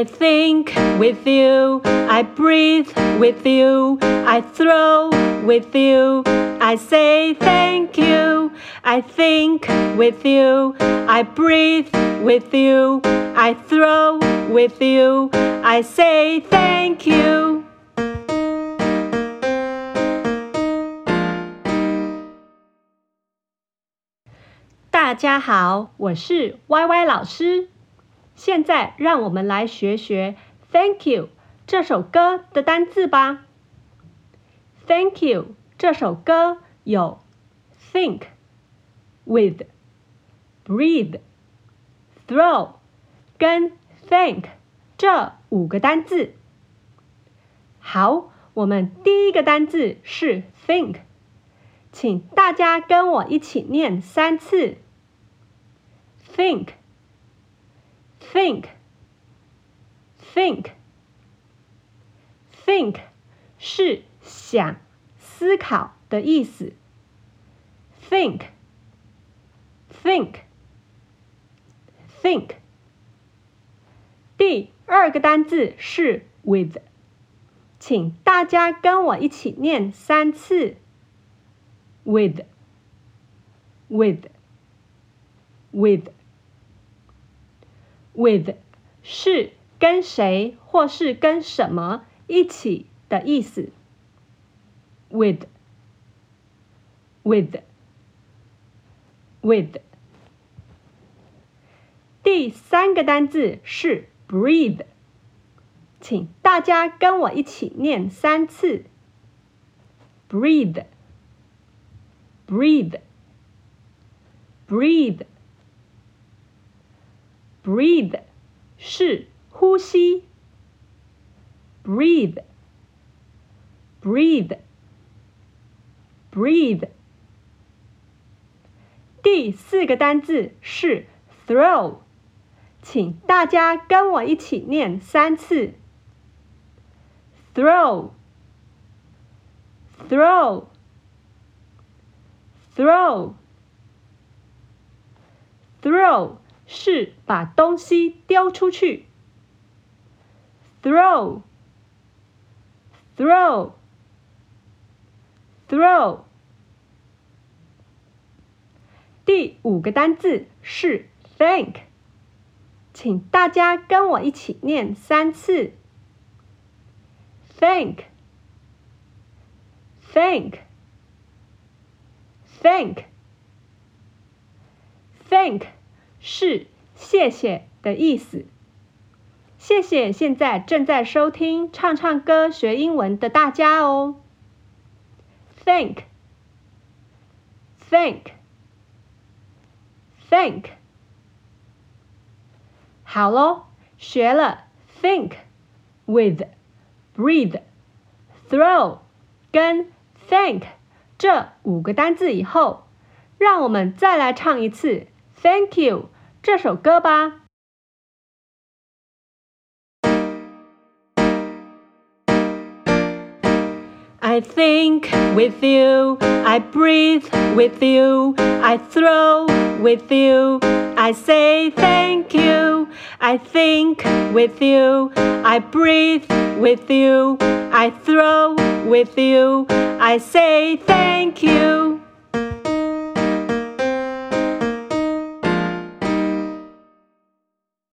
I think with you, I breathe with you, I throw with you, I say thank you. I think with you, I breathe with you, I throw with you, I say thank you. 大家好，我是 YY 老师。 现在让我们来学学 "Thank you" 这首歌的单字吧。Thank you 这首歌有 think、with、breathe、throw 跟 thank 这五个单字。好，我们第一个单字是 think，请大家跟我一起念三次。Think。Think, think, think 是想、思考的意思。Think, think, think。第二个单字是 with，请大家跟我一起念三次。With, with, with。With 是跟谁或是跟什么一起的意思。With, with, with。第三个单字是 breathe，请大家跟我一起念三次。Breathe, breathe, 是呼吸。Breathe, breathe, breathe。第四个单字是 throw，请大家跟我一起念三次。Throw, throw, throw, throw。是把东西丢出去。Throw，throw，throw。第五个单字是 thank，请大家跟我一起念三次。Thank，thank，thank，thank。是谢谢的意思。谢谢现在正在收听唱唱歌学英文的大家哦。Thank, thank, thank。好喽，学了 think, with, breathe, throw 跟 thank 这五个单字以后，让我们再来唱一次。Thank you，这首歌吧。I think with you, I breathe with you, I throw with you, I say thank you. I think with you, I breathe with you, I throw with you, I say thank you.